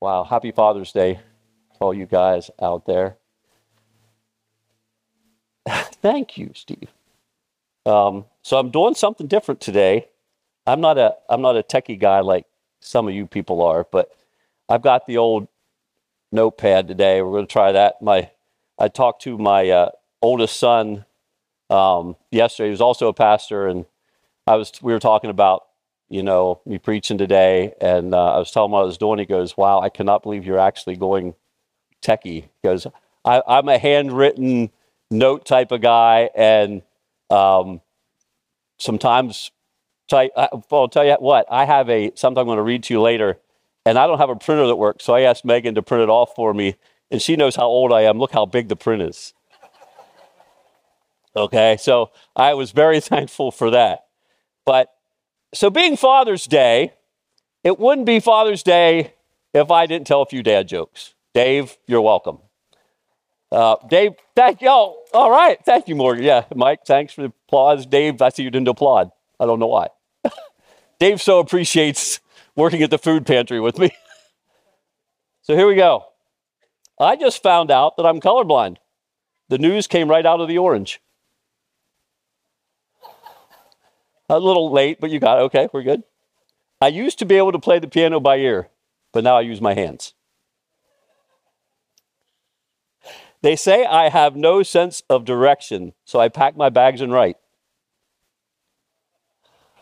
Wow, happy Father's Day to all you guys out there. Thank you, Steve. Um, so I'm doing something different today. I'm not a I'm not a techie guy like some of you people are, but I've got the old notepad today. We're going to try that. My I talked to my uh, oldest son um, yesterday. He was also a pastor, and I was we were talking about you know me preaching today, and uh, I was telling him what I was doing. He goes, "Wow, I cannot believe you're actually going techie." He goes, I, "I'm a handwritten note type of guy, and um, sometimes." I- Well, I'll tell you what. I have a something I'm going to read to you later, and I don't have a printer that works. So I asked Megan to print it off for me, and she knows how old I am. Look how big the print is. Okay, so I was very thankful for that. But so being Father's Day, it wouldn't be Father's Day if I didn't tell a few dad jokes. Dave, you're welcome. Uh, Dave, thank you. Oh, all right. Thank you, Morgan. Yeah, Mike, thanks for the applause. Dave, I see you didn't applaud. I don't know why. Dave so appreciates working at the food pantry with me. so here we go. I just found out that I'm colorblind. The news came right out of the orange. A little late, but you got it. Okay, we're good. I used to be able to play the piano by ear, but now I use my hands. They say I have no sense of direction, so I pack my bags and write.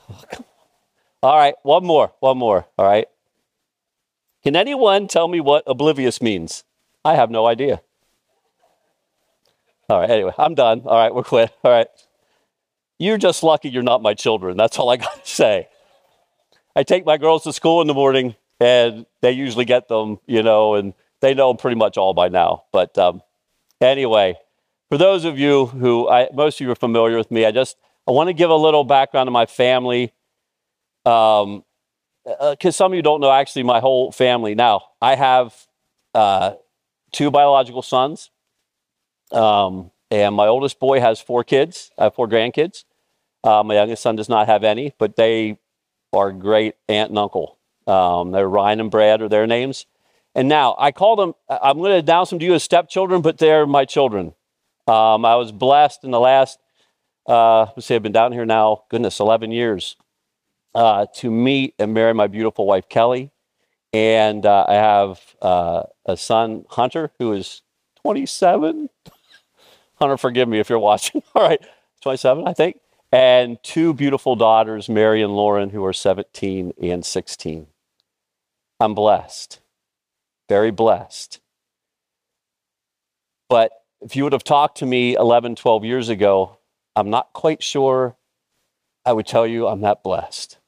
Oh, all right, one more, one more. All right. Can anyone tell me what oblivious means? I have no idea. All right, anyway, I'm done. All right, we're quit. All right. You're just lucky you're not my children. That's all I got to say. I take my girls to school in the morning, and they usually get them, you know, and they know pretty much all by now. But um, anyway, for those of you who I, most of you are familiar with me, I just I want to give a little background to my family, because some of you don't know actually my whole family. Now I have uh, two biological sons, um, and my oldest boy has four kids. I have four grandkids. Uh, my youngest son does not have any, but they are great aunt and uncle. Um, they're Ryan and Brad are their names. And now I call them, I'm going to announce them to you as stepchildren, but they're my children. Um, I was blessed in the last, uh, let's see, I've been down here now, goodness, 11 years, uh, to meet and marry my beautiful wife, Kelly. And uh, I have uh, a son, Hunter, who is 27. Hunter, forgive me if you're watching. All right, 27, I think. And two beautiful daughters, Mary and Lauren, who are 17 and 16. I'm blessed, very blessed. But if you would have talked to me 11, 12 years ago, I'm not quite sure I would tell you I'm that blessed.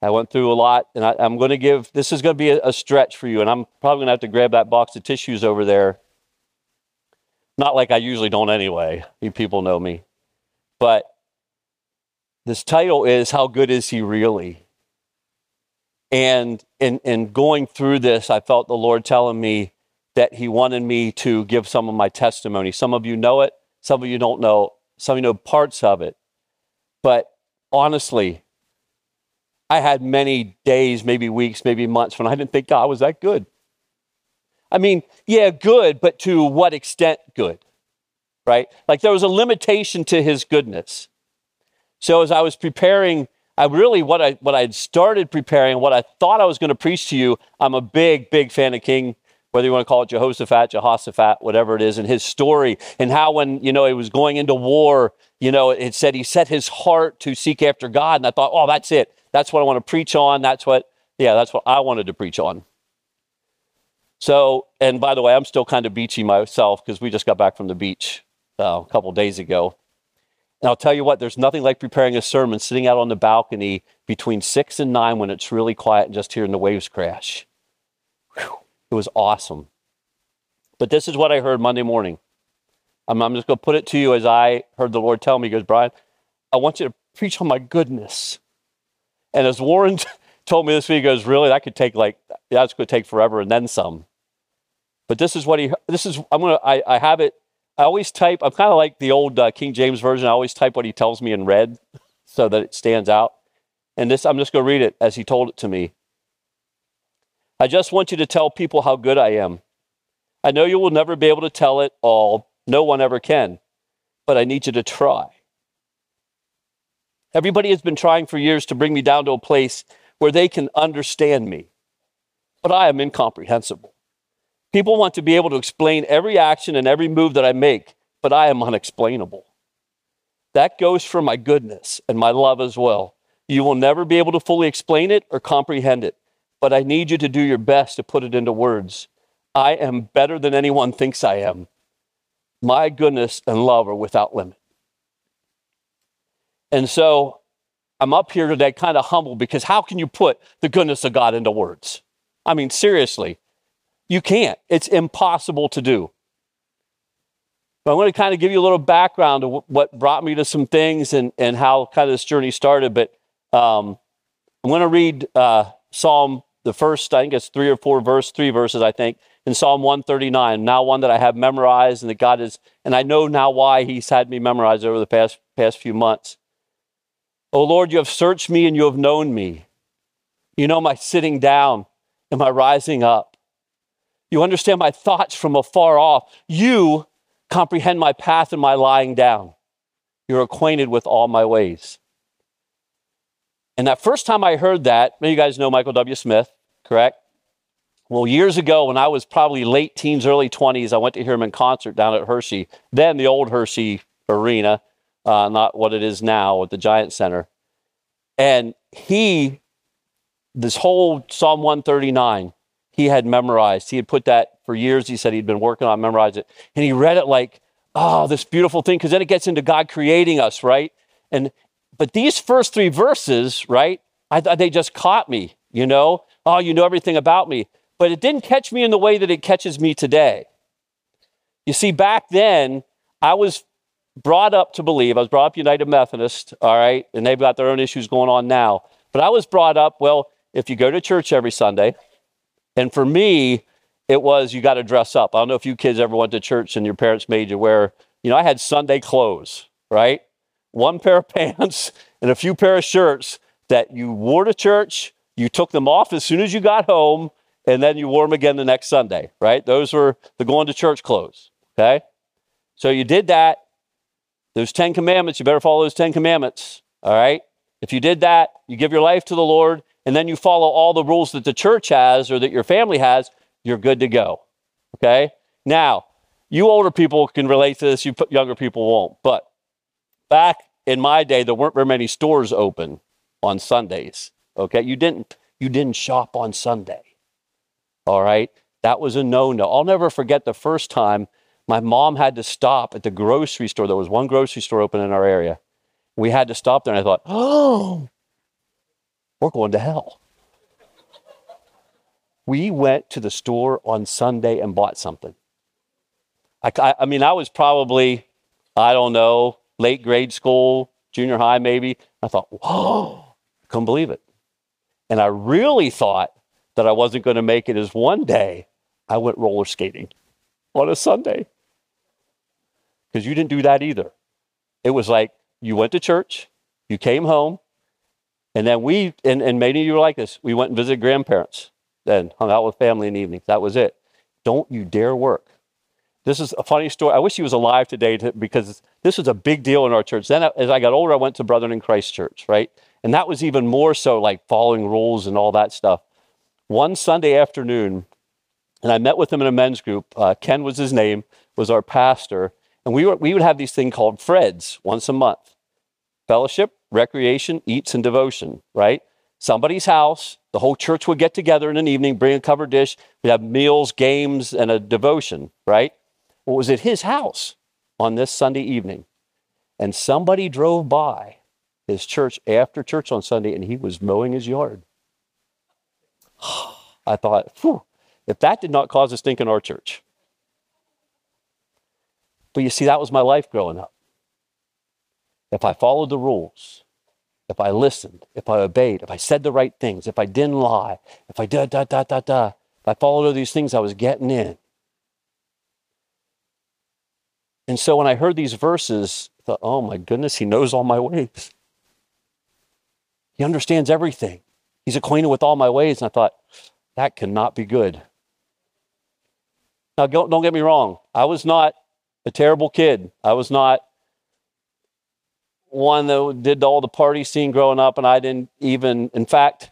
I went through a lot, and I, I'm going to give this is going to be a, a stretch for you, and I'm probably going to have to grab that box of tissues over there. Not like I usually don't anyway. You people know me. But this title is How Good Is He Really? And in, in going through this, I felt the Lord telling me that He wanted me to give some of my testimony. Some of you know it, some of you don't know, some of you know parts of it. But honestly, I had many days, maybe weeks, maybe months when I didn't think God was that good. I mean, yeah, good, but to what extent good? Right? Like there was a limitation to his goodness. So as I was preparing, I really what I what I had started preparing, what I thought I was going to preach to you, I'm a big, big fan of King, whether you want to call it Jehoshaphat, Jehoshaphat, whatever it is, and his story, and how when you know he was going into war, you know, it said he set his heart to seek after God. And I thought, oh, that's it. That's what I want to preach on. That's what, yeah, that's what I wanted to preach on. So, and by the way, I'm still kind of beachy myself because we just got back from the beach uh, a couple days ago. And I'll tell you what, there's nothing like preparing a sermon sitting out on the balcony between six and nine when it's really quiet and just hearing the waves crash. Whew, it was awesome. But this is what I heard Monday morning. I'm, I'm just going to put it to you as I heard the Lord tell me. He goes, Brian, I want you to preach on my goodness. And as Warren told me this week, he goes, really, that could take like, that's going to take forever and then some. But this is what he, this is, I'm going to, I, I have it, I always type, I'm kind of like the old uh, King James Version. I always type what he tells me in red so that it stands out. And this, I'm just going to read it as he told it to me. I just want you to tell people how good I am. I know you will never be able to tell it all, no one ever can, but I need you to try. Everybody has been trying for years to bring me down to a place where they can understand me, but I am incomprehensible. People want to be able to explain every action and every move that I make, but I am unexplainable. That goes for my goodness and my love as well. You will never be able to fully explain it or comprehend it, but I need you to do your best to put it into words. I am better than anyone thinks I am. My goodness and love are without limit. And so I'm up here today kind of humble because how can you put the goodness of God into words? I mean, seriously, you can't. It's impossible to do. But I want to kind of give you a little background of what brought me to some things and, and how kind of this journey started. But um, I'm going to read uh, Psalm, the first, I think it's three or four verse, three verses, I think, in Psalm 139. Now one that I have memorized and that God is, and I know now why He's had me memorize over the past, past few months. Oh Lord, you have searched me and you have known me. You know my sitting down and my rising up. You understand my thoughts from afar off. You comprehend my path and my lying down. You're acquainted with all my ways. And that first time I heard that, you guys know Michael W. Smith, correct? Well, years ago, when I was probably late teens, early 20s, I went to hear him in concert down at Hershey, then the old Hershey Arena, uh, not what it is now at the Giant Center. And he, this whole Psalm 139, he had memorized. He had put that for years. He said he'd been working on memorizing it. And he read it like, oh, this beautiful thing, because then it gets into God creating us, right? And but these first three verses, right? I thought they just caught me, you know? Oh, you know everything about me. But it didn't catch me in the way that it catches me today. You see, back then, I was brought up to believe, I was brought up United Methodist, all right, and they've got their own issues going on now. But I was brought up, well, if you go to church every Sunday, and for me, it was you got to dress up. I don't know if you kids ever went to church and your parents made you wear, you know, I had Sunday clothes, right? One pair of pants and a few pair of shirts that you wore to church, you took them off as soon as you got home, and then you wore them again the next Sunday, right? Those were the going to church clothes, okay? So you did that. Those 10 commandments, you better follow those 10 commandments, all right? If you did that, you give your life to the Lord, and then you follow all the rules that the church has or that your family has, you're good to go. Okay? Now, you older people can relate to this, you younger people won't. But back in my day, there weren't very many stores open on Sundays. Okay? You didn't you didn't shop on Sunday. All right? That was a no-no. I'll never forget the first time my mom had to stop at the grocery store. There was one grocery store open in our area. We had to stop there, and I thought, oh, we're going to hell. We went to the store on Sunday and bought something. I, I, I mean, I was probably, I don't know, late grade school, junior high maybe. I thought, whoa, I couldn't believe it. And I really thought that I wasn't going to make it as one day I went roller skating on a Sunday. Because you didn't do that either. It was like you went to church, you came home, and then we, and, and many of you were like this, we went and visited grandparents then hung out with family in the evenings. That was it. Don't you dare work. This is a funny story. I wish he was alive today to, because this was a big deal in our church. Then, as I got older, I went to Brethren in Christ Church, right? And that was even more so like following rules and all that stuff. One Sunday afternoon, and I met with him in a men's group. Uh, Ken was his name, was our pastor. And we, were, we would have these things called Freds once a month fellowship, recreation, eats, and devotion, right? Somebody's house, the whole church would get together in an evening, bring a covered dish, we'd have meals, games, and a devotion, right? Well, it was at his house on this Sunday evening. And somebody drove by his church after church on Sunday and he was mowing his yard. I thought, if that did not cause a stink in our church. But you see, that was my life growing up. If I followed the rules, if I listened, if I obeyed, if I said the right things, if I didn't lie, if I da da da da da, if I followed all these things, I was getting in. And so when I heard these verses, I thought, oh my goodness, he knows all my ways. He understands everything. He's acquainted with all my ways. And I thought, that cannot be good. Now, don't get me wrong. I was not a terrible kid. I was not one that did all the party scene growing up, and I didn't even, in fact,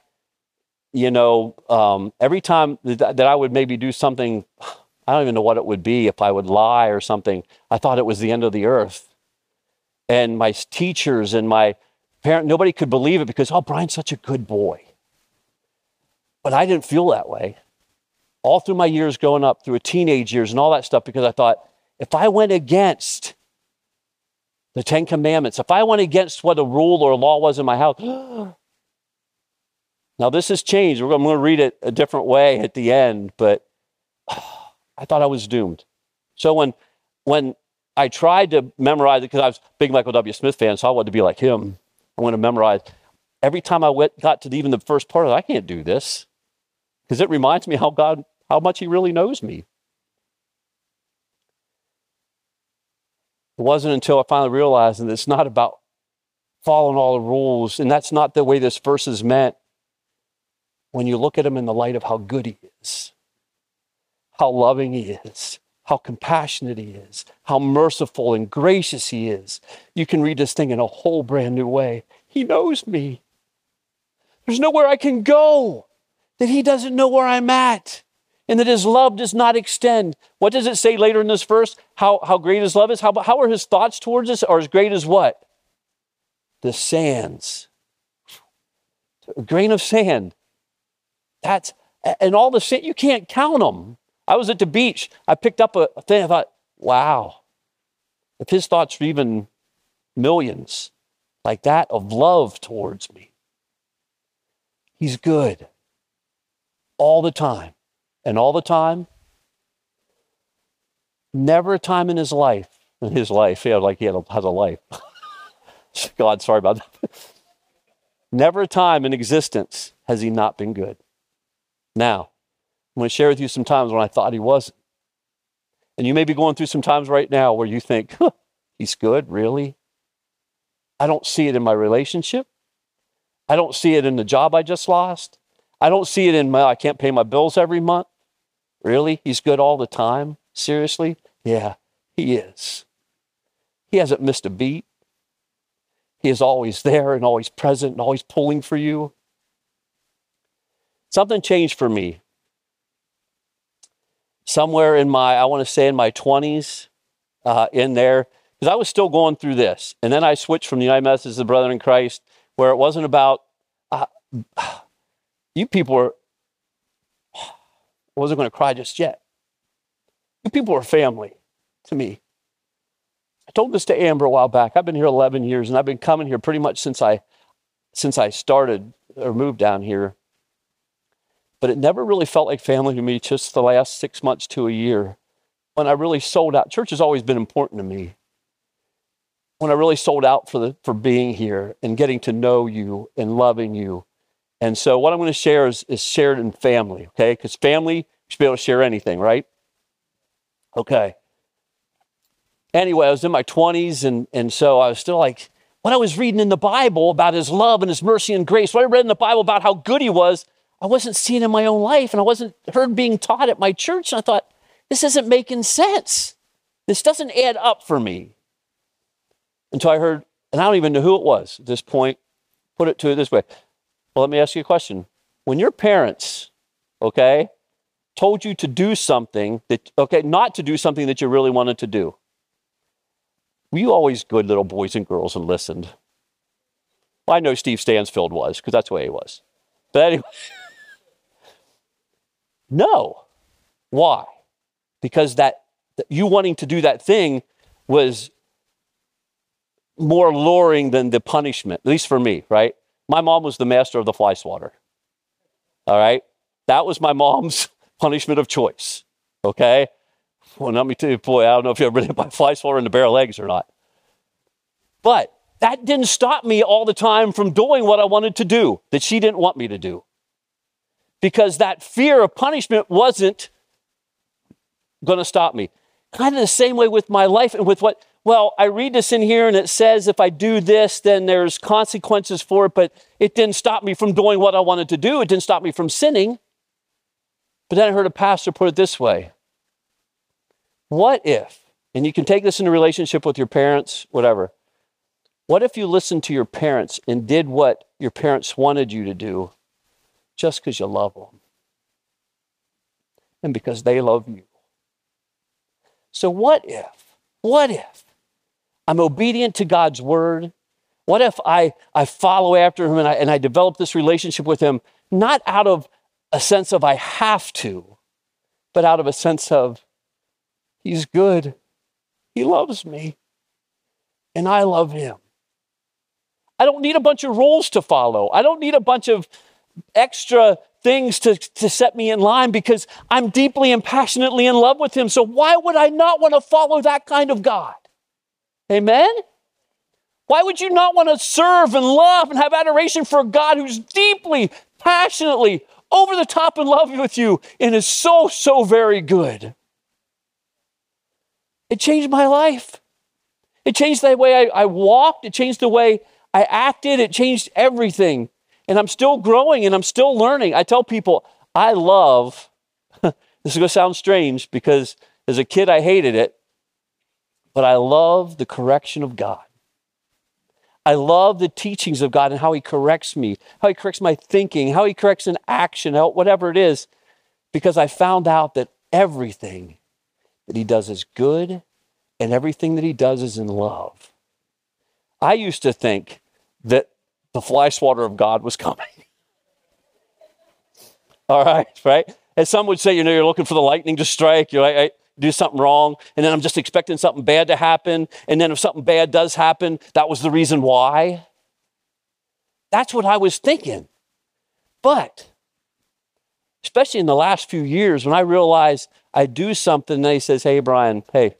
you know, um, every time that, that I would maybe do something, I don't even know what it would be if I would lie or something, I thought it was the end of the earth. And my teachers and my parent, nobody could believe it because, oh, Brian's such a good boy. But I didn't feel that way all through my years growing up, through a teenage years and all that stuff, because I thought if I went against the Ten Commandments, if I went against what a rule or a law was in my house, now this has changed. I'm going to read it a different way at the end, but I thought I was doomed. So when when I tried to memorize it because I was a big Michael W. Smith fan, so I wanted to be like him. I wanted to memorize. Every time I went, got to even the first part I can't do this because it reminds me how God how much He really knows me. It wasn't until I finally realized that it's not about following all the rules, and that's not the way this verse is meant when you look at him in the light of how good he is, how loving he is, how compassionate he is, how merciful and gracious he is. You can read this thing in a whole brand new way. He knows me. There's nowhere I can go that he doesn't know where I'm at and that his love does not extend. What does it say later in this verse? How, how great his love is? How, how are his thoughts towards us? Are as great as what? The sands. A grain of sand. That's, and all the sand, you can't count them. I was at the beach. I picked up a thing. I thought, wow, if his thoughts were even millions like that of love towards me, he's good all the time and all the time. Never a time in his life, in his life, yeah, like he had a, has a life. God, sorry about that. Never a time in existence has he not been good. Now, I'm going to share with you some times when I thought he wasn't. And you may be going through some times right now where you think, huh, he's good, really? I don't see it in my relationship. I don't see it in the job I just lost. I don't see it in my, I can't pay my bills every month. Really? He's good all the time? Seriously? Yeah, he is. He hasn't missed a beat. He is always there and always present and always pulling for you. Something changed for me. Somewhere in my, I want to say in my 20s, uh, in there, because I was still going through this. And then I switched from the United Methodist to the Brethren in Christ, where it wasn't about, uh, you people are, wasn't going to cry just yet. You people are family to me. I told this to Amber a while back. I've been here 11 years and I've been coming here pretty much since I since I started or moved down here. But it never really felt like family to me just the last 6 months to a year when I really sold out. Church has always been important to me. When I really sold out for the for being here and getting to know you and loving you and so what I'm going to share is, is shared in family, okay? Because family, you should be able to share anything, right? Okay. Anyway, I was in my 20s, and, and so I was still like, when I was reading in the Bible about his love and his mercy and grace, what I read in the Bible about how good he was, I wasn't seeing in my own life, and I wasn't heard being taught at my church. And I thought, this isn't making sense. This doesn't add up for me. Until I heard, and I don't even know who it was at this point, put it to it this way well, let me ask you a question. When your parents, okay, told you to do something that, okay, not to do something that you really wanted to do, were you always good little boys and girls and listened? Well, I know Steve Stansfield was, because that's the way he was. But anyway, no. Why? Because that you wanting to do that thing was more alluring than the punishment, at least for me, right? My mom was the master of the fly swatter. All right? That was my mom's punishment of choice. Okay? Well, let me tell you, boy, I don't know if you ever been hit by fly swatter in the barrel legs or not. But that didn't stop me all the time from doing what I wanted to do that she didn't want me to do. Because that fear of punishment wasn't going to stop me. Kind of the same way with my life and with what well, I read this in here and it says if I do this, then there's consequences for it, but it didn't stop me from doing what I wanted to do. It didn't stop me from sinning. But then I heard a pastor put it this way What if, and you can take this in a relationship with your parents, whatever, what if you listened to your parents and did what your parents wanted you to do just because you love them and because they love you? So, what if, what if I'm obedient to God's word? What if I, I follow after him and I, and I develop this relationship with him, not out of a sense of I have to, but out of a sense of he's good, he loves me, and I love him. I don't need a bunch of rules to follow. I don't need a bunch of extra things to, to set me in line because I'm deeply and passionately in love with Him. So why would I not want to follow that kind of God? Amen? Why would you not want to serve and love and have adoration for a God who's deeply, passionately, over the top in love with you and is so, so very good? It changed my life. It changed the way I, I walked. It changed the way I acted, it changed everything. And I'm still growing and I'm still learning. I tell people, I love, this is going to sound strange because as a kid I hated it, but I love the correction of God. I love the teachings of God and how He corrects me, how He corrects my thinking, how He corrects an action, whatever it is, because I found out that everything that He does is good and everything that He does is in love. I used to think that the fly swatter of God was coming. All right, right? And some would say, you know, you're looking for the lightning to strike, You're like, do something wrong, and then I'm just expecting something bad to happen. And then if something bad does happen, that was the reason why. That's what I was thinking. But, especially in the last few years, when I realized I do something, and he says, hey, Brian, hey,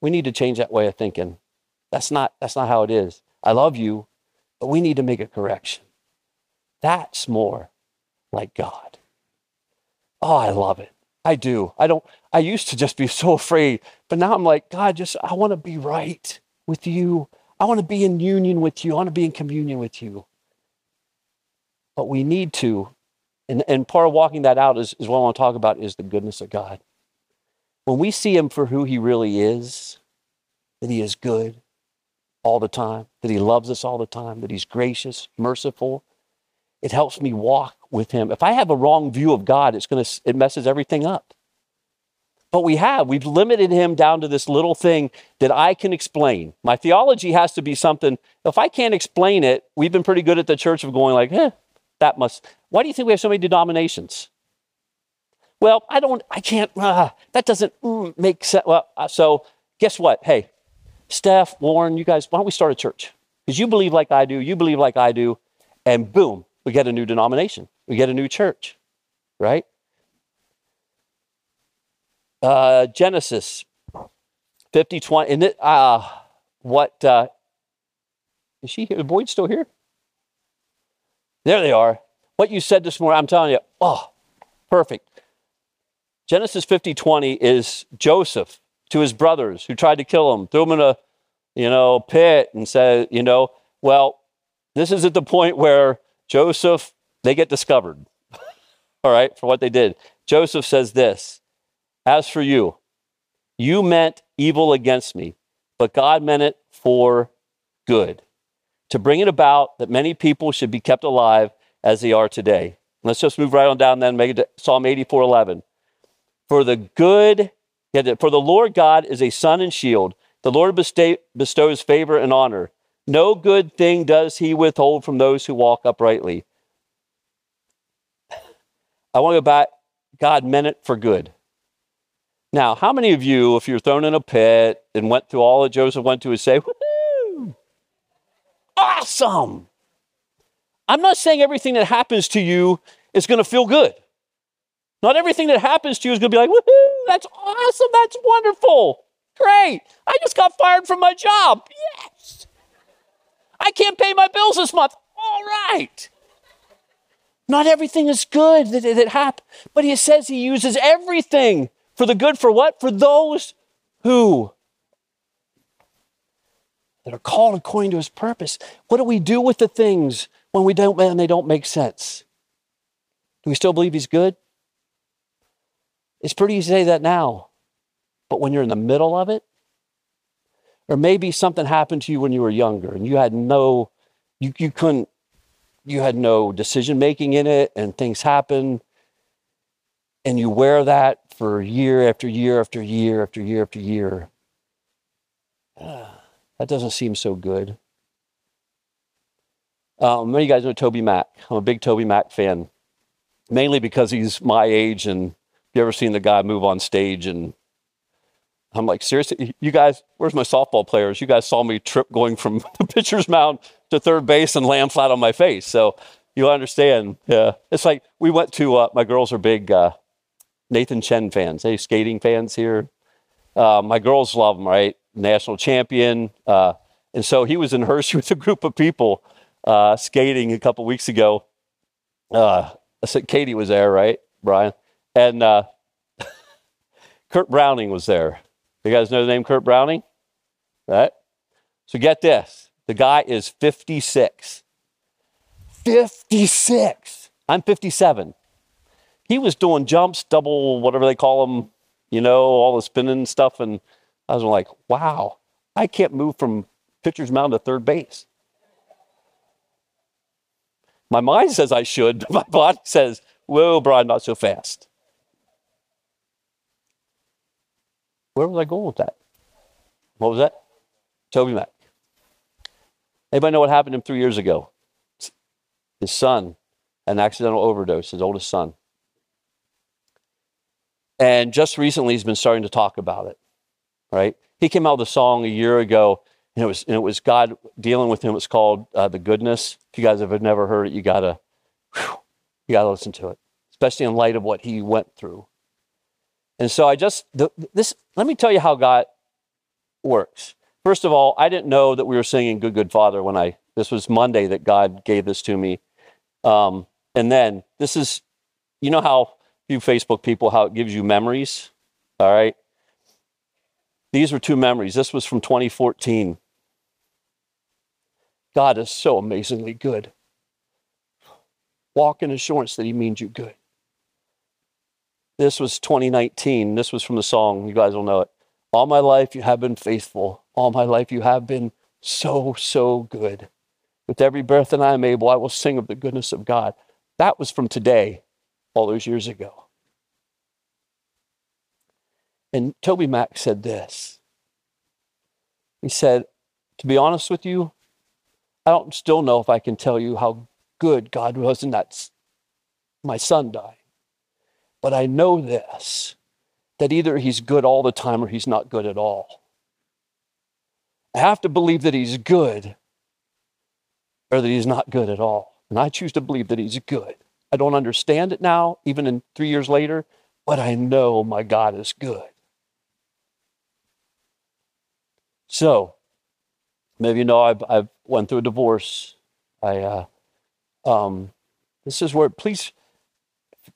we need to change that way of thinking. That's not, that's not how it is. I love you, but we need to make a correction. That's more like God. Oh, I love it. I do. I don't, I used to just be so afraid, but now I'm like, God, just, I want to be right with you. I want to be in union with you. I want to be in communion with you. But we need to, and, and part of walking that out is, is what I want to talk about is the goodness of God. When we see him for who he really is, that he is good, all the time, that He loves us all the time, that He's gracious, merciful. It helps me walk with Him. If I have a wrong view of God, it's going to, it messes everything up. But we have. We've limited him down to this little thing that I can explain. My theology has to be something. If I can't explain it, we've been pretty good at the church of going like, eh, that must. Why do you think we have so many denominations? Well, I don't, I can't, uh, that doesn't mm, make sense. Well, uh, so guess what? Hey, Steph, Warren, you guys, why don't we start a church? Because you believe like I do, you believe like I do, and boom, we get a new denomination. We get a new church, right? Uh, Genesis 50, 20, and it, uh, what, uh, is she here? Boyd still here? There they are. What you said this morning, I'm telling you, oh, perfect. Genesis 50, 20 is Joseph to his brothers who tried to kill him, threw him in a, you know, pit and said, you know, well, this is at the point where Joseph, they get discovered, all right, for what they did. Joseph says this As for you, you meant evil against me, but God meant it for good, to bring it about that many people should be kept alive as they are today. Let's just move right on down then, make it Psalm 84 11. For the good for the Lord God is a sun and shield. The Lord bestows favor and honor. No good thing does he withhold from those who walk uprightly. I want to go back. God meant it for good. Now, how many of you, if you're thrown in a pit and went through all that Joseph went to, would say! Awesome! I'm not saying everything that happens to you is going to feel good. Not everything that happens to you is going to be like, woohoo, that's awesome, that's wonderful, great. I just got fired from my job. Yes. I can't pay my bills this month. All right. Not everything is good that, that happens, but he says he uses everything for the good for what? For those who that are called according to his purpose. What do we do with the things when we don't when they don't make sense? Do we still believe he's good? It's pretty easy to say that now. But when you're in the middle of it, or maybe something happened to you when you were younger and you had no, you, you couldn't, you had no decision making in it and things happen and you wear that for year after year after year after year after year. that doesn't seem so good. Um, many of you guys know Toby Mac. I'm a big Toby Mac fan, mainly because he's my age. And you ever seen the guy move on stage? And I'm like, seriously, you guys, where's my softball players? You guys saw me trip going from the pitcher's mound to third base and land flat on my face. So you understand. Yeah, it's like we went to. Uh, my girls are big uh, Nathan Chen fans. Hey, skating fans here. Uh, my girls love him, right? National champion. Uh, and so he was in Hershey with a group of people uh, skating a couple weeks ago. Uh, I said Katie was there, right, Brian? And Kurt Browning was there. You guys know the name Kurt Browning? Right? So get this the guy is 56. 56. I'm 57. He was doing jumps, double, whatever they call them, you know, all the spinning stuff. And I was like, wow, I can't move from pitcher's mound to third base. My mind says I should, but my body says, whoa, Brian, not so fast. Where was I going with that? What was that? Toby Mac. Anybody know what happened to him three years ago? His son, an accidental overdose, his oldest son. And just recently, he's been starting to talk about it, right? He came out with a song a year ago and it was and it was God dealing with him. It's called uh, the goodness. If you guys have never heard it, you gotta whew, you gotta listen to it, especially in light of what he went through. And so I just the, this. Let me tell you how God works. First of all, I didn't know that we were singing "Good Good Father" when I. This was Monday that God gave this to me, um, and then this is, you know how you Facebook people how it gives you memories. All right, these were two memories. This was from 2014. God is so amazingly good. Walk in assurance that He means you good. This was 2019. This was from the song. You guys will know it. All my life you have been faithful. All my life you have been so, so good. With every breath that I am able, I will sing of the goodness of God. That was from today, all those years ago. And Toby Mac said this. He said, To be honest with you, I don't still know if I can tell you how good God was in that my son died. But I know this that either he's good all the time or he's not good at all. I have to believe that he's good or that he's not good at all. And I choose to believe that he's good. I don't understand it now, even in three years later, but I know my God is good. So, maybe you know I've, I've went through a divorce. I, uh, um, this is where, please,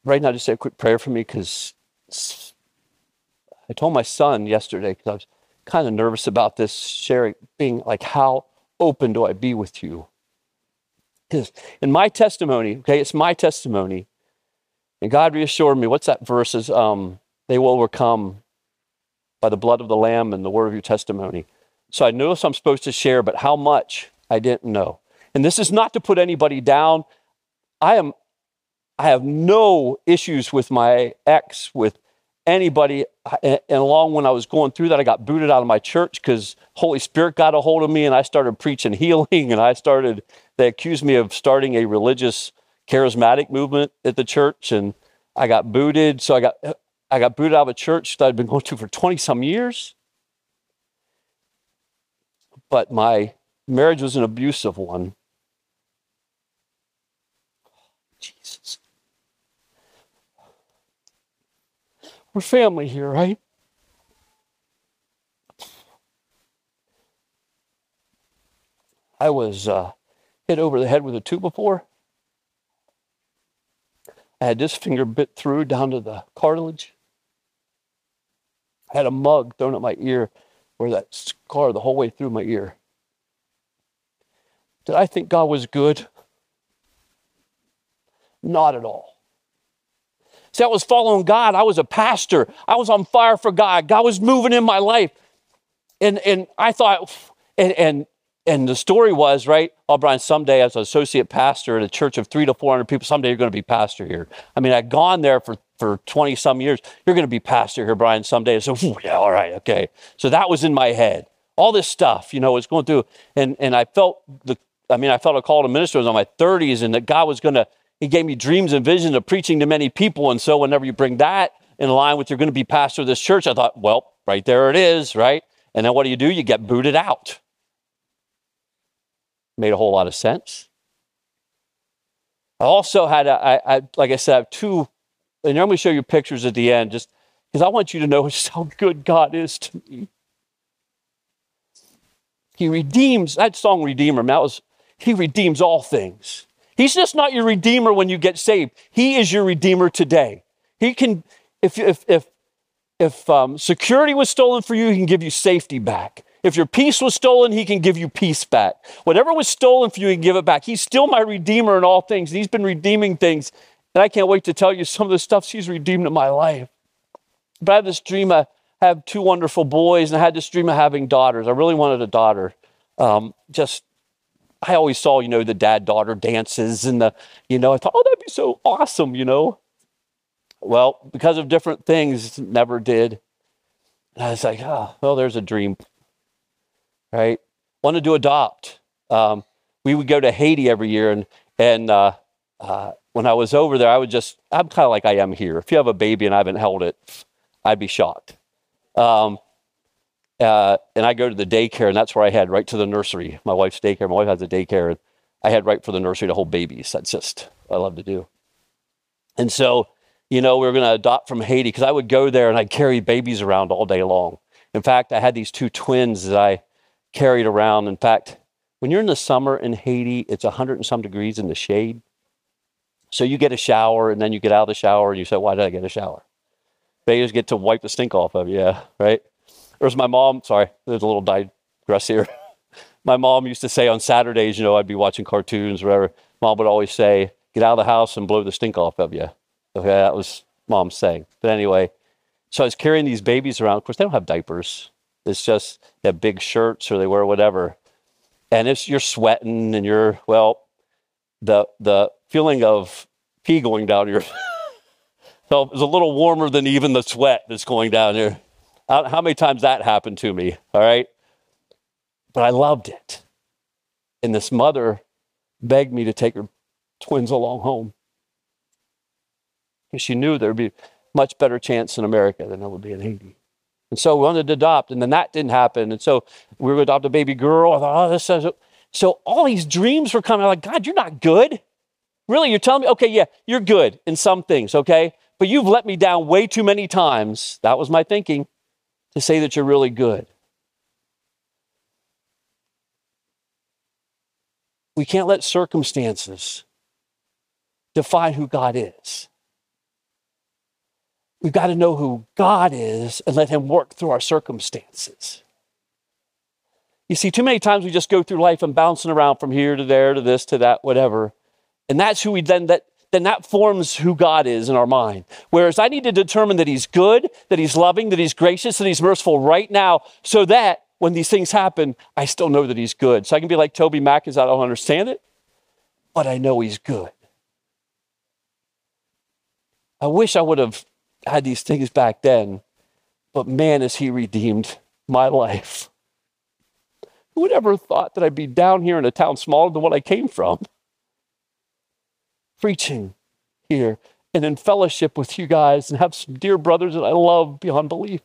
right now, just say a quick prayer for me because I told my son yesterday because I was kind of nervous about this sharing, being like, how open do I be with you? Because in my testimony, okay, it's my testimony, and God reassured me. What's that verse? Is um, they will overcome by the blood of the Lamb and the word of your testimony. So I know I'm supposed to share, but how much I didn't know. And this is not to put anybody down. I am I have no issues with my ex, with anybody. And along when I was going through that, I got booted out of my church because Holy Spirit got a hold of me and I started preaching healing and I started, they accused me of starting a religious charismatic movement at the church and I got booted. So I got I got booted out of a church that I'd been going to for 20 some years but my marriage was an abusive one. Jesus. We're family here, right? I was uh, hit over the head with a tube before. I had this finger bit through down to the cartilage. I had a mug thrown at my ear where that scar the whole way through my ear. Did I think God was good? Not at all. See, I was following God. I was a pastor. I was on fire for God. God was moving in my life. And, and I thought, and, and, and the story was, right, oh, Brian, someday as an associate pastor at a church of three to 400 people, someday you're going to be pastor here. I mean, I'd gone there for, for 20 some years. You're going to be pastor here, Brian, someday. So, yeah, all right, okay. So that was in my head. All this stuff, you know, was going through. And, and I felt the, I mean, I felt a call to minister. I was on my 30s and that God was going to he gave me dreams and visions of preaching to many people. And so whenever you bring that in line with you're going to be pastor of this church, I thought, well, right there it is, right? And then what do you do? You get booted out. Made a whole lot of sense. I also had, a, I, I, like I said, I have two, and I'm going to show you pictures at the end just because I want you to know just how good God is to me. He redeems, that song Redeemer, that was, he redeems all things. He's just not your redeemer when you get saved. He is your redeemer today. He can, if, if, if, if um, security was stolen for you, he can give you safety back. If your peace was stolen, he can give you peace back. Whatever was stolen for you, he can give it back. He's still my redeemer in all things. He's been redeeming things. And I can't wait to tell you some of the stuff he's redeemed in my life. But I had this dream I have two wonderful boys, and I had this dream of having daughters. I really wanted a daughter. Um, just I always saw, you know, the dad daughter dances and the, you know, I thought, oh, that'd be so awesome, you know. Well, because of different things, never did. And I was like, oh, well, there's a dream, right? Wanted to adopt. Um, we would go to Haiti every year, and and uh, uh, when I was over there, I would just, I'm kind of like I am here. If you have a baby and I haven't held it, I'd be shocked. Um, uh, and I go to the daycare, and that's where I had right to the nursery. My wife's daycare. My wife has a daycare, I had right for the nursery to hold babies. That's just I love to do. And so, you know, we were going to adopt from Haiti because I would go there and I'd carry babies around all day long. In fact, I had these two twins that I carried around. In fact, when you're in the summer in Haiti, it's 100 and some degrees in the shade. So you get a shower, and then you get out of the shower, and you say, Why did I get a shower? Babies get to wipe the stink off of you, yeah, right? There's my mom. Sorry, there's a little digress here. my mom used to say on Saturdays, you know, I'd be watching cartoons or whatever. Mom would always say, "Get out of the house and blow the stink off of you." Okay, that was mom's saying. But anyway, so I was carrying these babies around. Of course, they don't have diapers. It's just they have big shirts or they wear whatever, and it's you're sweating and you're well, the the feeling of pee going down your. so it's a little warmer than even the sweat that's going down here. Uh, how many times that happened to me, all right? But I loved it. And this mother begged me to take her twins along home. Because she knew there would be much better chance in America than there would be in Haiti. And so we wanted to adopt, and then that didn't happen. And so we were adopt a baby girl. I thought, oh, this is. So all these dreams were coming. I'm like, God, you're not good. Really, you're telling me, okay, yeah, you're good in some things, okay? But you've let me down way too many times. That was my thinking to say that you're really good. We can't let circumstances define who God is. We've got to know who God is and let Him work through our circumstances. You see, too many times we just go through life and bouncing around from here to there to this to that, whatever. And that's who we then that then that forms who God is in our mind. Whereas I need to determine that He's good, that He's loving, that He's gracious, that He's merciful right now, so that when these things happen, I still know that He's good. So I can be like Toby Mac is I don't understand it, but I know He's good. I wish I would have had these things back then, but man, has He redeemed my life. Who would ever thought that I'd be down here in a town smaller than what I came from? Preaching here and in fellowship with you guys and have some dear brothers that I love beyond belief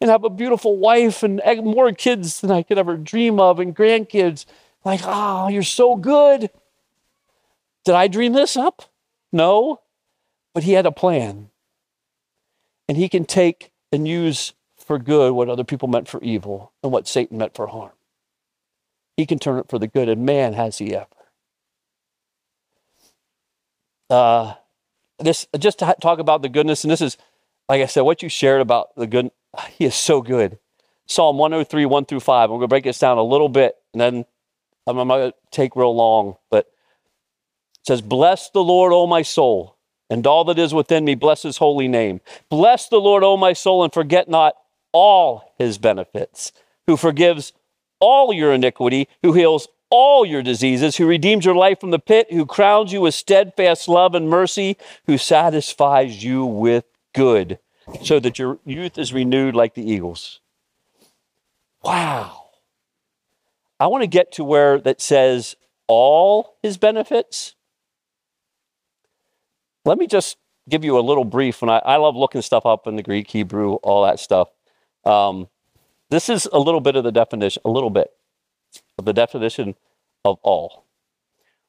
and have a beautiful wife and more kids than I could ever dream of and grandkids. Like, oh, you're so good. Did I dream this up? No. But he had a plan. And he can take and use for good what other people meant for evil and what Satan meant for harm. He can turn it for the good, and man, has he ever uh, this just to talk about the goodness, and this is, like I said, what you shared about the good. He is so good. Psalm 103, 1 through 5. I'm going to break this down a little bit, and then I'm going to take real long, but it says, Bless the Lord, O my soul, and all that is within me, bless his holy name. Bless the Lord, O my soul, and forget not all his benefits, who forgives all your iniquity, who heals all your diseases, who redeems your life from the pit, who crowns you with steadfast love and mercy, who satisfies you with good, so that your youth is renewed like the eagles. Wow. I want to get to where that says all his benefits. Let me just give you a little brief. And I, I love looking stuff up in the Greek, Hebrew, all that stuff. Um, this is a little bit of the definition, a little bit of the definition of all.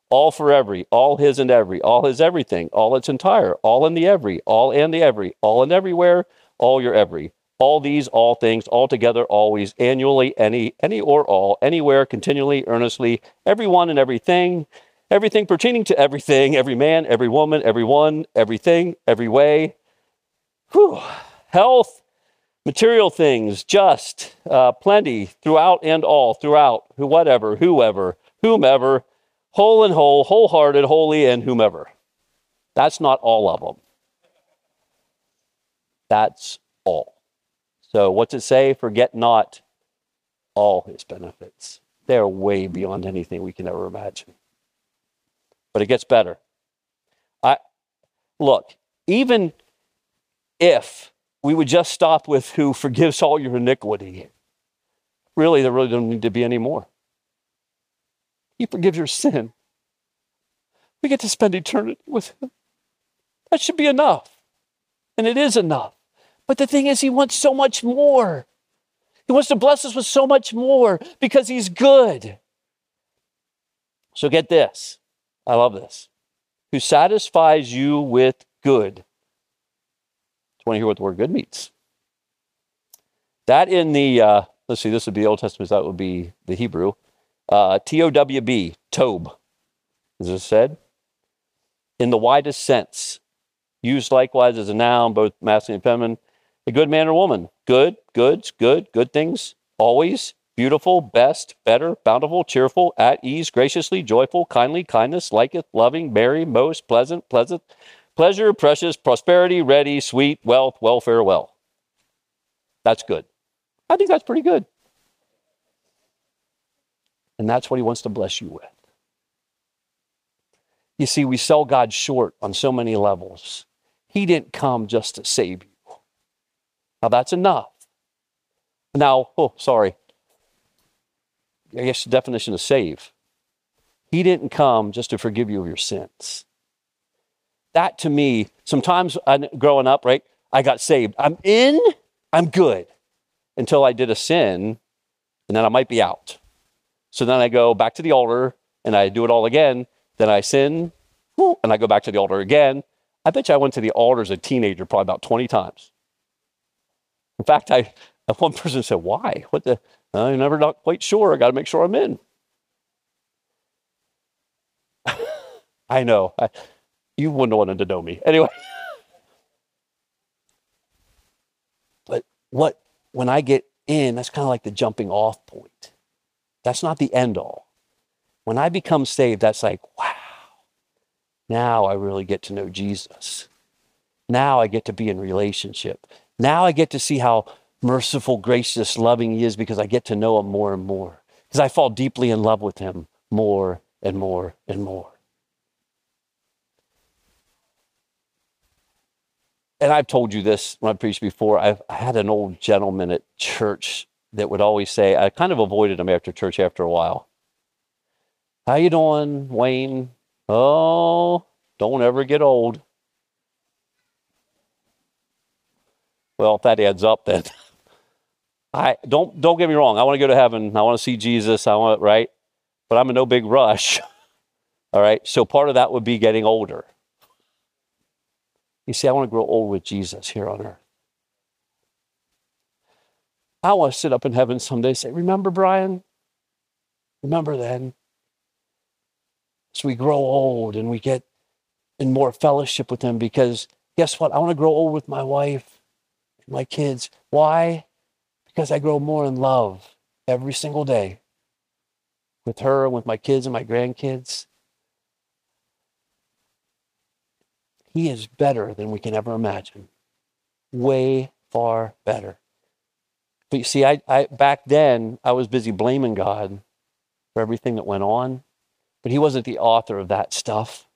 All for every, all his and every, all his everything, all its entire, all in the every, all and the every, all and everywhere, all your every. All these, all things, all together, always, annually, any, any or all, anywhere, continually, earnestly, everyone and everything, everything pertaining to everything, every man, every woman, everyone, everything, every way. Whew. Health, material things, just, uh, plenty, throughout and all, throughout, who, whatever, whoever, whomever, whole and whole, wholehearted, holy, and whomever. That's not all of them. That's all. So, what's it say? Forget not all his benefits. They're way beyond anything we can ever imagine. But it gets better. I look, even if we would just stop with who forgives all your iniquity, really, there really don't need to be any more. He forgives your sin. We get to spend eternity with Him. That should be enough. And it is enough. But the thing is, He wants so much more. He wants to bless us with so much more because He's good. So get this. I love this. Who satisfies you with good. Want to hear what the word good means? That in the, uh, let's see, this would be Old Testament, that would be the Hebrew. Uh, T O W B, Tob, as it said, in the widest sense, used likewise as a noun, both masculine and feminine. A good man or woman, good, goods, good, good things, always, beautiful, best, better, bountiful, cheerful, at ease, graciously, joyful, kindly, kindness, liketh, loving, merry, most, pleasant, pleasant, pleasure, precious, prosperity, ready, sweet, wealth, welfare, well. That's good. I think that's pretty good. And that's what he wants to bless you with. You see, we sell God short on so many levels. He didn't come just to save you. Now, that's enough. Now, oh, sorry. I guess the definition of save. He didn't come just to forgive you of your sins. That to me, sometimes I, growing up, right, I got saved. I'm in, I'm good until I did a sin, and then I might be out. So then I go back to the altar and I do it all again. Then I sin and I go back to the altar again. I bet you I went to the altar as a teenager probably about 20 times. In fact, I one person said, Why? What the? I'm never not quite sure. I got to make sure I'm in. I know. I, you wouldn't wanted to know me. Anyway. but what, when I get in, that's kind of like the jumping off point. That's not the end all. When I become saved, that's like, wow, now I really get to know Jesus. Now I get to be in relationship. Now I get to see how merciful, gracious, loving He is because I get to know Him more and more. Because I fall deeply in love with Him more and more and more. And I've told you this when I preached before. I've, I had an old gentleman at church that would always say, I kind of avoided him after church after a while. How you doing, Wayne? Oh, don't ever get old. Well, if that adds up, then I don't don't get me wrong. I want to go to heaven. I want to see Jesus. I want right, but I'm in no big rush. All right. So part of that would be getting older. You see, I want to grow old with Jesus here on earth. I want to sit up in heaven someday and say, Remember, Brian? Remember then? As we grow old and we get in more fellowship with Him, because guess what? I want to grow old with my wife and my kids. Why? Because I grow more in love every single day with her and with my kids and my grandkids. He is better than we can ever imagine. Way far better. But you see, I, I back then I was busy blaming God for everything that went on, but He wasn't the author of that stuff.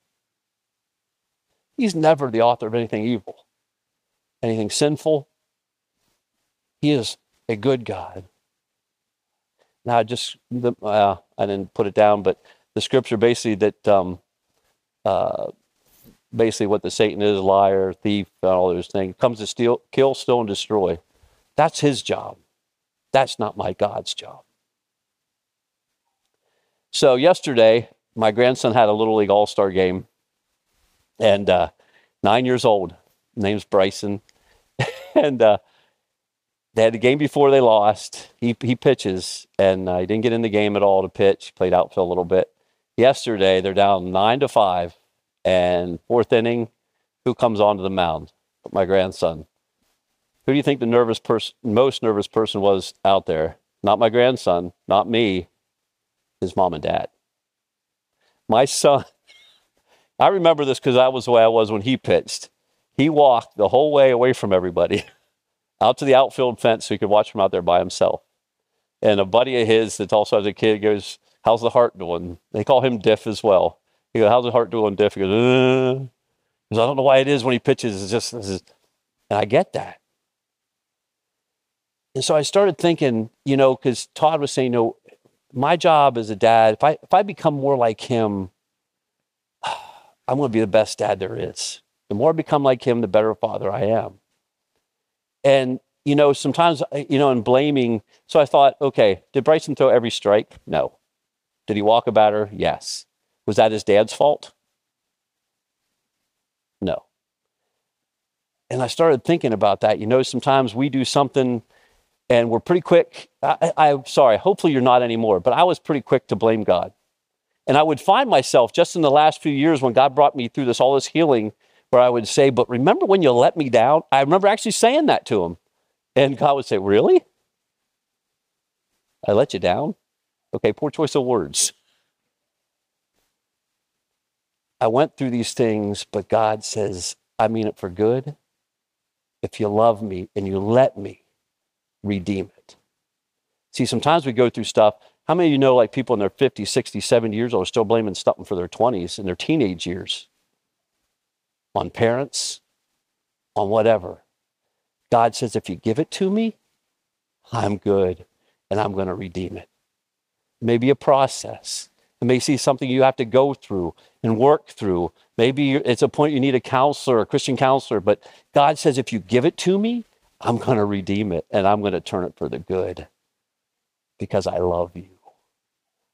He's never the author of anything evil, anything sinful. He is a good God. Now, I just the, uh, I didn't put it down, but the scripture basically that um, uh, basically what the Satan is, liar, thief, all those things, comes to steal, kill, steal, and destroy. That's his job. That's not my God's job. So yesterday, my grandson had a little league all star game, and uh, nine years old. Name's Bryson, and uh, they had the game before they lost. He he pitches, and uh, he didn't get in the game at all to pitch. Played outfield a little bit. Yesterday, they're down nine to five, and fourth inning, who comes onto the mound? My grandson. Who do you think the nervous person, most nervous person was out there? Not my grandson, not me, his mom and dad. My son, I remember this because that was the way I was when he pitched. He walked the whole way away from everybody out to the outfield fence so he could watch from out there by himself. And a buddy of his that also has a kid goes, How's the heart doing? They call him Diff as well. He goes, How's the heart doing, Diff? He goes, uh. He goes I don't know why it is when he pitches. It's just, and I get that. And so I started thinking, you know, because Todd was saying, you know, my job as a dad, if I if I become more like him, I'm going to be the best dad there is. The more I become like him, the better father I am. And you know, sometimes you know, in blaming. So I thought, okay, did Bryson throw every strike? No. Did he walk a batter? Yes. Was that his dad's fault? No. And I started thinking about that. You know, sometimes we do something and we're pretty quick. I, am sorry, hopefully you're not anymore, but I was pretty quick to blame God. And I would find myself just in the last few years when God brought me through this, all this healing, where I would say, But remember when you let me down? I remember actually saying that to him. And God would say, Really? I let you down? Okay, poor choice of words. I went through these things, but God says, I mean it for good. If you love me and you let me, redeem it. See, sometimes we go through stuff. How many of you know, like people in their 50s, 60s, 70 years old are still blaming something for their 20s and their teenage years? On parents, on whatever. God says, if you give it to me, I'm good and I'm going to redeem it. Maybe a process. It may see something you have to go through and work through. Maybe it's a point you need a counselor, a Christian counselor, but God says, if you give it to me, I'm going to redeem it and I'm going to turn it for the good because I love you.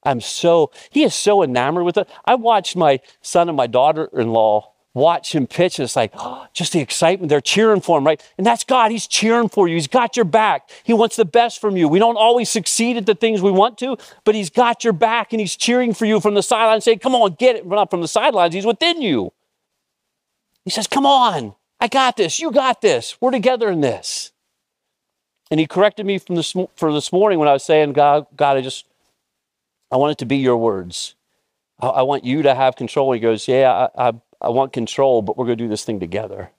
I'm so, he is so enamored with it. I watched my son and my daughter in law watch him pitch, and it's like, oh, just the excitement. They're cheering for him, right? And that's God. He's cheering for you. He's got your back. He wants the best from you. We don't always succeed at the things we want to, but He's got your back and He's cheering for you from the sidelines, saying, Come on, get it. Not from the sidelines, He's within you. He says, Come on. I got this. You got this. We're together in this. And he corrected me from this, for this morning when I was saying, God, God, I just, I want it to be your words. I, I want you to have control. He goes, Yeah, I, I, I want control, but we're going to do this thing together.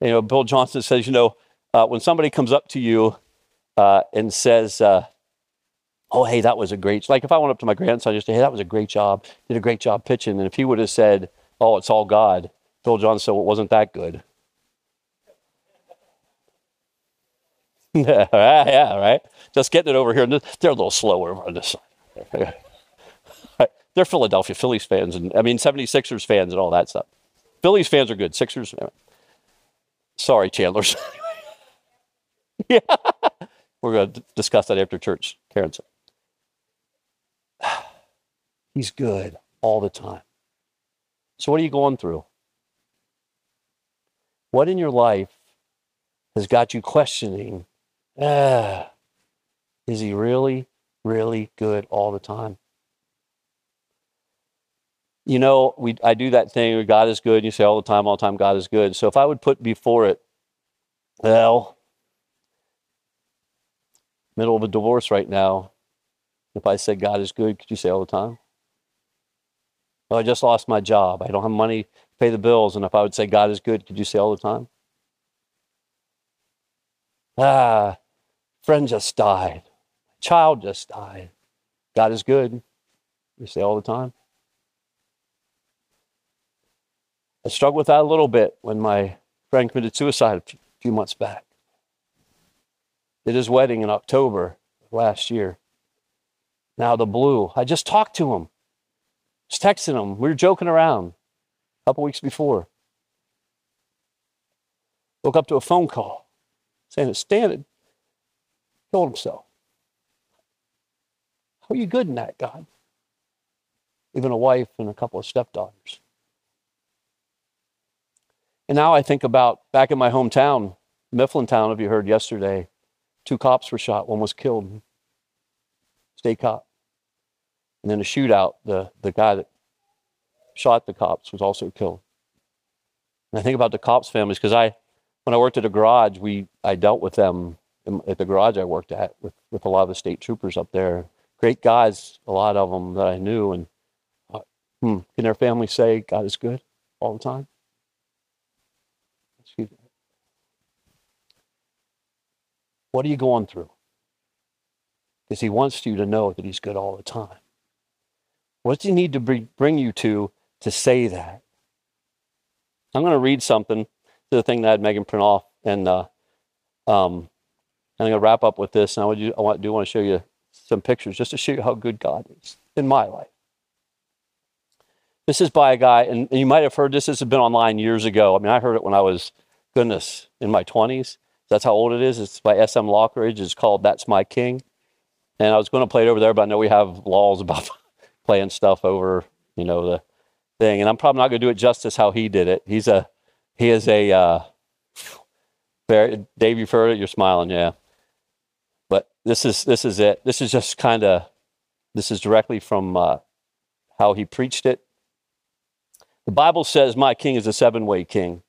You know, Bill Johnson says, you know, uh, when somebody comes up to you uh, and says, uh, oh, hey, that was a great, like if I went up to my grandson just say, hey, that was a great job, did a great job pitching. And if he would have said, oh, it's all God, Bill Johnson said, well, it wasn't that good. yeah, yeah, right. Just getting it over here. They're a little slower on this side. They're Philadelphia Phillies fans, and I mean 76ers fans and all that stuff. Phillies fans are good. Sixers, sorry, Chandlers. yeah, we're going to discuss that after church. Karen said, "He's good all the time." So, what are you going through? What in your life has got you questioning, ah, is he really, really good all the time? You know, we I do that thing God is good. You say all the time, all the time, God is good. So if I would put before it, well, middle of a divorce right now, if I said God is good, could you say all the time? Well, I just lost my job. I don't have money to pay the bills. And if I would say God is good, could you say all the time? Ah, friend just died. Child just died. God is good. You say all the time. I struggled with that a little bit when my friend committed suicide a few months back. Did his wedding in October last year. Now the blue. I just talked to him. Just texting him. We were joking around a couple weeks before. Woke up to a phone call saying that Stan had killed himself. How are you good in that, God? Even a wife and a couple of stepdaughters. And now I think about back in my hometown, Mifflintown, if you heard yesterday, two cops were shot, one was killed, state cop. And then a shootout, the, the guy that shot the cops was also killed. And I think about the cops' families because I, when I worked at a garage, we I dealt with them at the garage I worked at with, with a lot of the state troopers up there. Great guys, a lot of them that I knew. And uh, hmm, can their families say God is good all the time? Excuse me. What are you going through? Because he wants you to know that he's good all the time. What does he need to bring you to to say that? I'm going to read something to the thing that I had Megan print off, and uh, um, I'm going to wrap up with this. And I, would, I want, do want to show you some pictures just to show you how good God is in my life. This is by a guy, and you might have heard this. This has been online years ago. I mean, I heard it when I was, goodness, in my 20s. That's how old it is. It's by S.M. Lockridge. It's called That's My King. And I was going to play it over there, but I know we have laws about playing stuff over, you know, the thing. And I'm probably not going to do it justice how he did it. He's a, he is a, uh, very, Dave, you've heard it. You're smiling, yeah. But this is this is it. This is just kind of, this is directly from uh, how he preached it. The Bible says, "My king is a seven-way king.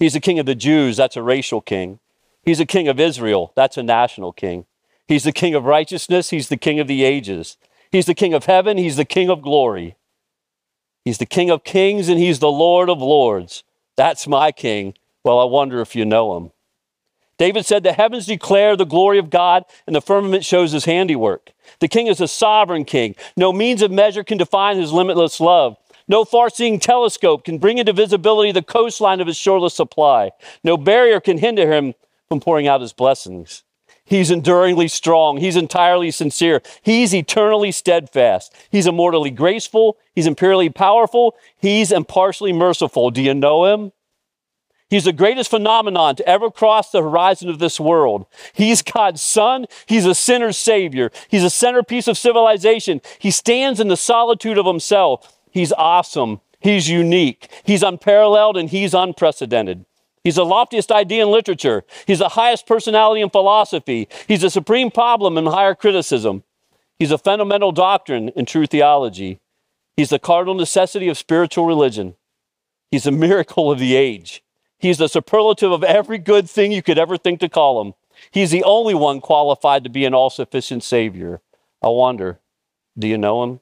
He's the king of the Jews. That's a racial king. He's a king of Israel. That's a national king. He's the king of righteousness. He's the king of the ages. He's the king of heaven. He's the king of glory. He's the king of kings and he's the lord of lords. That's my king. Well, I wonder if you know him. David said, The heavens declare the glory of God, and the firmament shows his handiwork. The king is a sovereign king. No means of measure can define his limitless love. No far seeing telescope can bring into visibility the coastline of his shoreless supply. No barrier can hinder him from pouring out his blessings. He's enduringly strong. He's entirely sincere. He's eternally steadfast. He's immortally graceful. He's imperially powerful. He's impartially merciful. Do you know him? He's the greatest phenomenon to ever cross the horizon of this world. He's God's son. He's a sinner's savior. He's a centerpiece of civilization. He stands in the solitude of himself. He's awesome. He's unique. He's unparalleled and he's unprecedented. He's the loftiest idea in literature. He's the highest personality in philosophy. He's a supreme problem in higher criticism. He's a fundamental doctrine in true theology. He's the cardinal necessity of spiritual religion. He's a miracle of the age. He's the superlative of every good thing you could ever think to call him. He's the only one qualified to be an all sufficient Savior. I wonder, do you know him?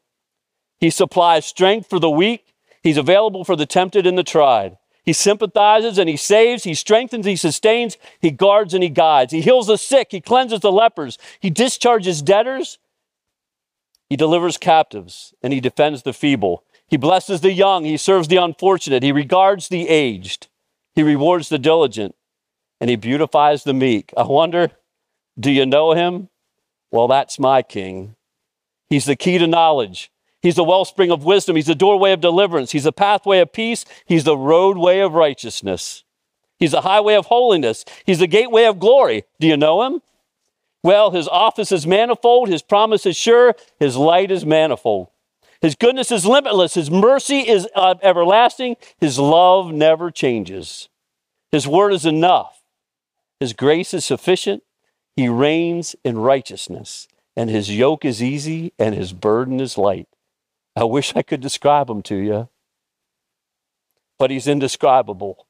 He supplies strength for the weak. He's available for the tempted and the tried. He sympathizes and he saves, he strengthens, he sustains, he guards and he guides. He heals the sick, he cleanses the lepers, he discharges debtors, he delivers captives, and he defends the feeble. He blesses the young, he serves the unfortunate, he regards the aged, he rewards the diligent, and he beautifies the meek. I wonder, do you know him? Well, that's my king. He's the key to knowledge. He's the wellspring of wisdom. He's the doorway of deliverance. He's the pathway of peace. He's the roadway of righteousness. He's the highway of holiness. He's the gateway of glory. Do you know him? Well, his office is manifold. His promise is sure. His light is manifold. His goodness is limitless. His mercy is uh, everlasting. His love never changes. His word is enough. His grace is sufficient. He reigns in righteousness, and his yoke is easy and his burden is light. I wish I could describe him to you, but he's indescribable.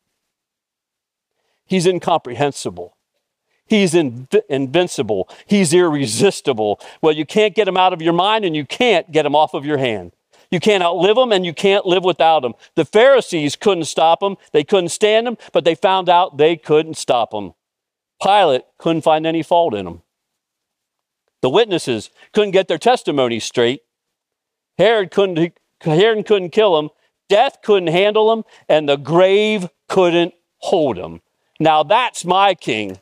He's incomprehensible. He's invincible. He's irresistible. Well, you can't get him out of your mind and you can't get him off of your hand. You can't outlive him and you can't live without him. The Pharisees couldn't stop him. They couldn't stand him, but they found out they couldn't stop him. Pilate couldn't find any fault in him. The witnesses couldn't get their testimony straight. Herod couldn't, Herod couldn't kill him, Death couldn't handle him, and the grave couldn't hold him. Now that's my king.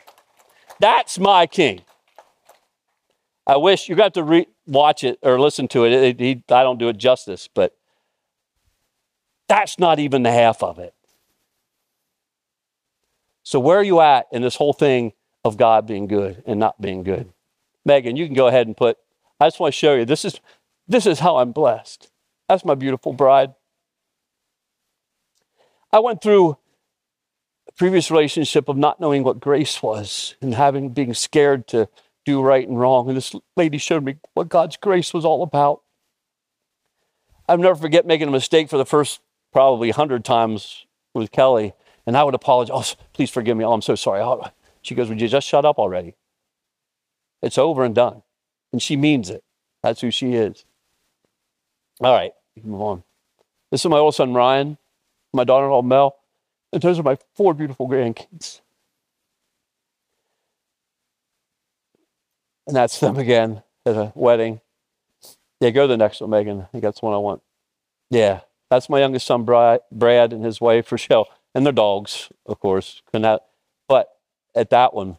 That's my king. I wish you got to re- watch it or listen to it. it, it I don't do it justice, but that's not even the half of it. So, where are you at in this whole thing of God being good and not being good? Megan, you can go ahead and put, I just want to show you this is, this is how I'm blessed. That's my beautiful bride. I went through a previous relationship of not knowing what grace was and having being scared to do right and wrong. And this lady showed me what God's grace was all about. I'll never forget making a mistake for the first probably 100 times with Kelly. And I would apologize. Oh, please forgive me. Oh, I'm so sorry. Oh. She goes, Would you just shut up already? It's over and done. And she means it. That's who she is. All right, move on. This is my oldest son, Ryan, my daughter in law, Mel. And those are my four beautiful grandkids. And that's them again at a wedding. Yeah, go to the next one, Megan. I think that's the one I want. Yeah, that's my youngest son, Brad, and his wife, Rochelle, and their dogs, of course. But at that one,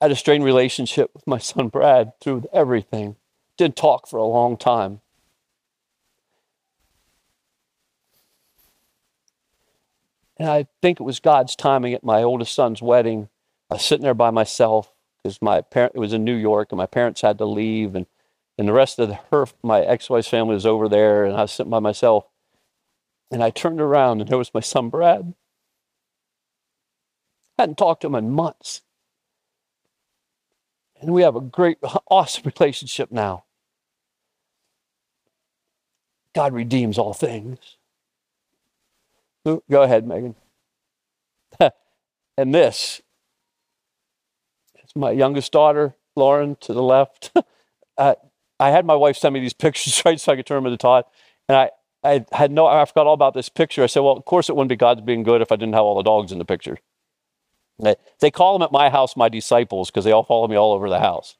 I had a strained relationship with my son, Brad, through everything. Didn't talk for a long time. And I think it was God's timing at my oldest son's wedding. I was sitting there by myself because my parent it was in New York and my parents had to leave and and the rest of the, her my ex-wife's family was over there and I was sitting by myself and I turned around and there was my son Brad. I hadn't talked to him in months. And we have a great, awesome relationship now. God redeems all things. Go ahead, Megan. and this is my youngest daughter, Lauren, to the left. uh, I had my wife send me these pictures right so I could turn them to Todd. And I, I had no, I forgot all about this picture. I said, well, of course it wouldn't be God's being good if I didn't have all the dogs in the picture. They, they call them at my house my disciples because they all follow me all over the house.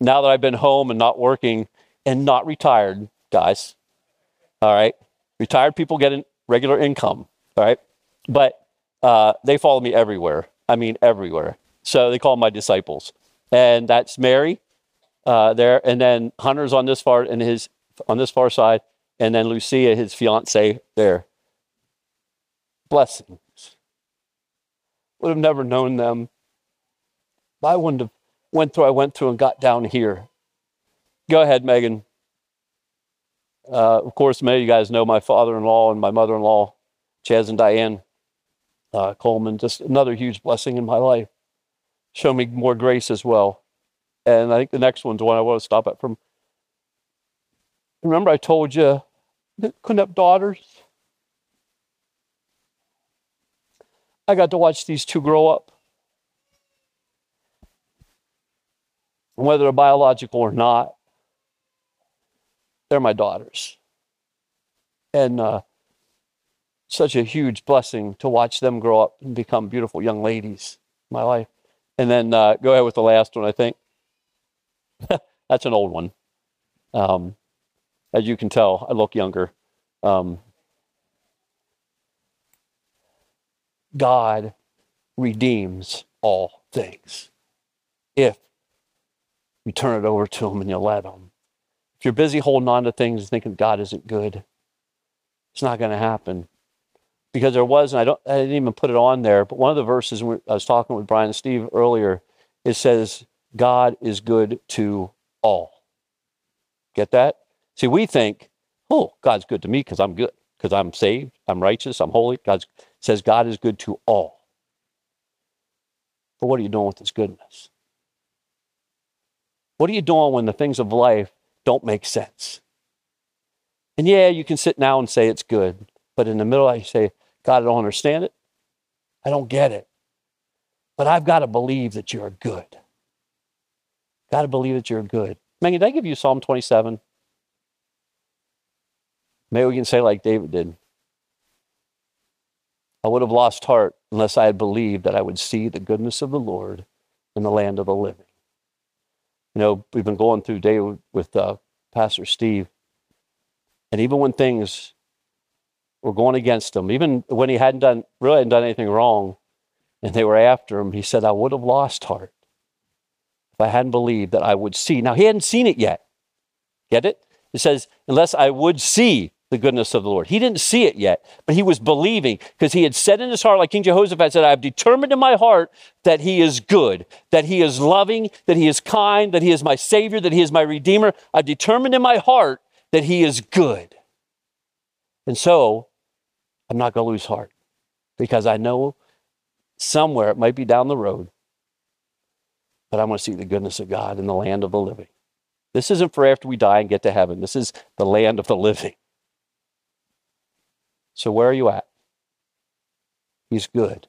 Now that I've been home and not working and not retired, guys, all right, retired people get a regular income, all right, but uh, they follow me everywhere. I mean, everywhere. So they call my disciples. And that's Mary uh, there, and then Hunter's on this far and his on this far side, and then Lucia, his fiance, there. Blessings. would have never known them. I wouldn't have went through I went through and got down here. Go ahead, Megan. Uh, of course, many of you guys know my father-in-law and my mother-in-law, Chaz and Diane uh, Coleman. Just another huge blessing in my life. Show me more grace as well. And I think the next one's one I want to stop at from. Remember, I told you couldn't have daughters. I got to watch these two grow up. Whether they're biological or not, they're my daughters. And uh, such a huge blessing to watch them grow up and become beautiful young ladies in my life. And then uh, go ahead with the last one, I think. That's an old one. Um, as you can tell, I look younger. Um, God redeems all things if you turn it over to Him and you let Him. If you're busy holding on to things and thinking God isn't good, it's not going to happen. Because there was, and I, don't, I didn't even put it on there, but one of the verses I was talking with Brian and Steve earlier, it says, God is good to all. Get that? See, we think, oh, God's good to me because I'm good, because I'm saved, I'm righteous, I'm holy. God says God is good to all. But what are you doing with His goodness? What are you doing when the things of life don't make sense? And yeah, you can sit now and say it's good, but in the middle, I say, God, I don't understand it. I don't get it. But I've got to believe that you're good. Got to believe that you're good. Megan, did I give you Psalm 27? Maybe we can say, like David did I would have lost heart unless I had believed that I would see the goodness of the Lord in the land of the living. You know, we've been going through day with uh, Pastor Steve, and even when things were going against him, even when he hadn't done really hadn't done anything wrong, and they were after him, he said, "I would have lost heart if I hadn't believed that I would see." Now he hadn't seen it yet. Get it? It says, "Unless I would see the goodness of the Lord. He didn't see it yet, but he was believing because he had said in his heart, like King Jehoshaphat said, I have determined in my heart that he is good, that he is loving, that he is kind, that he is my Savior, that he is my Redeemer. I've determined in my heart that he is good. And so I'm not going to lose heart because I know somewhere, it might be down the road, but I'm going to see the goodness of God in the land of the living. This isn't for after we die and get to heaven. This is the land of the living. So, where are you at? He's good.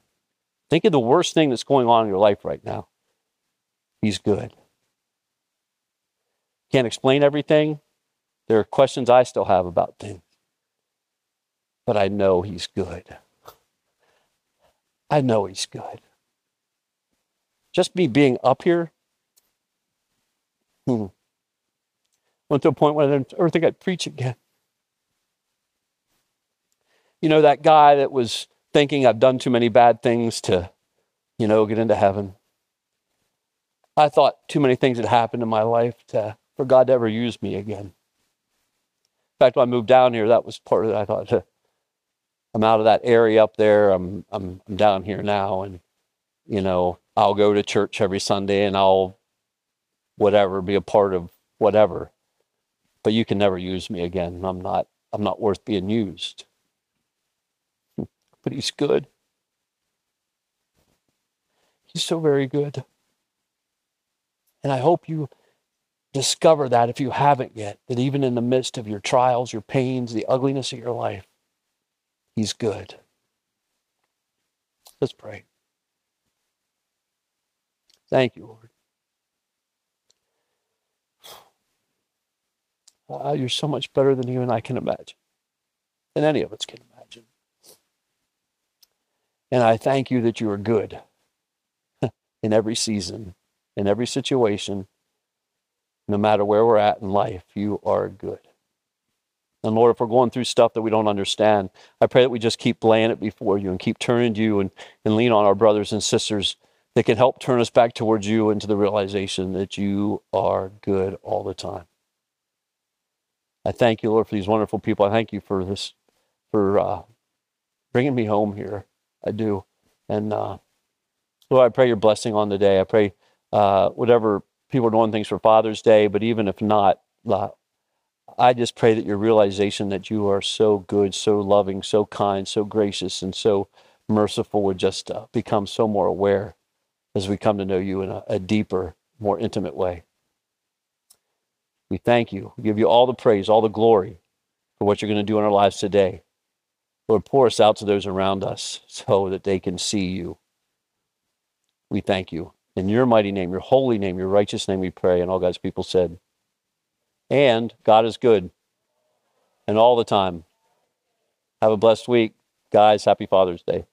Think of the worst thing that's going on in your life right now. He's good. Can't explain everything. There are questions I still have about things. But I know He's good. I know He's good. Just me being up here, hmm, went to a point where I didn't ever think I'd preach again. You know, that guy that was thinking I've done too many bad things to, you know, get into heaven. I thought too many things had happened in my life to, for God to ever use me again. In fact, when I moved down here, that was part of it. I thought, I'm out of that area up there. I'm, I'm, I'm down here now. And, you know, I'll go to church every Sunday and I'll, whatever, be a part of whatever. But you can never use me again. I'm not, I'm not worth being used but he's good. He's so very good. And I hope you discover that if you haven't yet, that even in the midst of your trials, your pains, the ugliness of your life, he's good. Let's pray. Thank you, Lord. Uh, you're so much better than you and I can imagine, than any of us can. And I thank you that you are good in every season, in every situation, no matter where we're at in life, you are good. And Lord, if we're going through stuff that we don't understand, I pray that we just keep laying it before you and keep turning to you and, and lean on our brothers and sisters that can help turn us back towards you into the realization that you are good all the time. I thank you, Lord, for these wonderful people. I thank you for this, for uh, bringing me home here. I do. And uh, Lord, I pray your blessing on the day. I pray uh, whatever people are doing things for Father's Day, but even if not, uh, I just pray that your realization that you are so good, so loving, so kind, so gracious, and so merciful would just uh, become so more aware as we come to know you in a, a deeper, more intimate way. We thank you. We give you all the praise, all the glory for what you're going to do in our lives today. Lord, pour us out to those around us so that they can see you. We thank you. In your mighty name, your holy name, your righteous name, we pray. And all God's people said, and God is good. And all the time. Have a blessed week. Guys, happy Father's Day.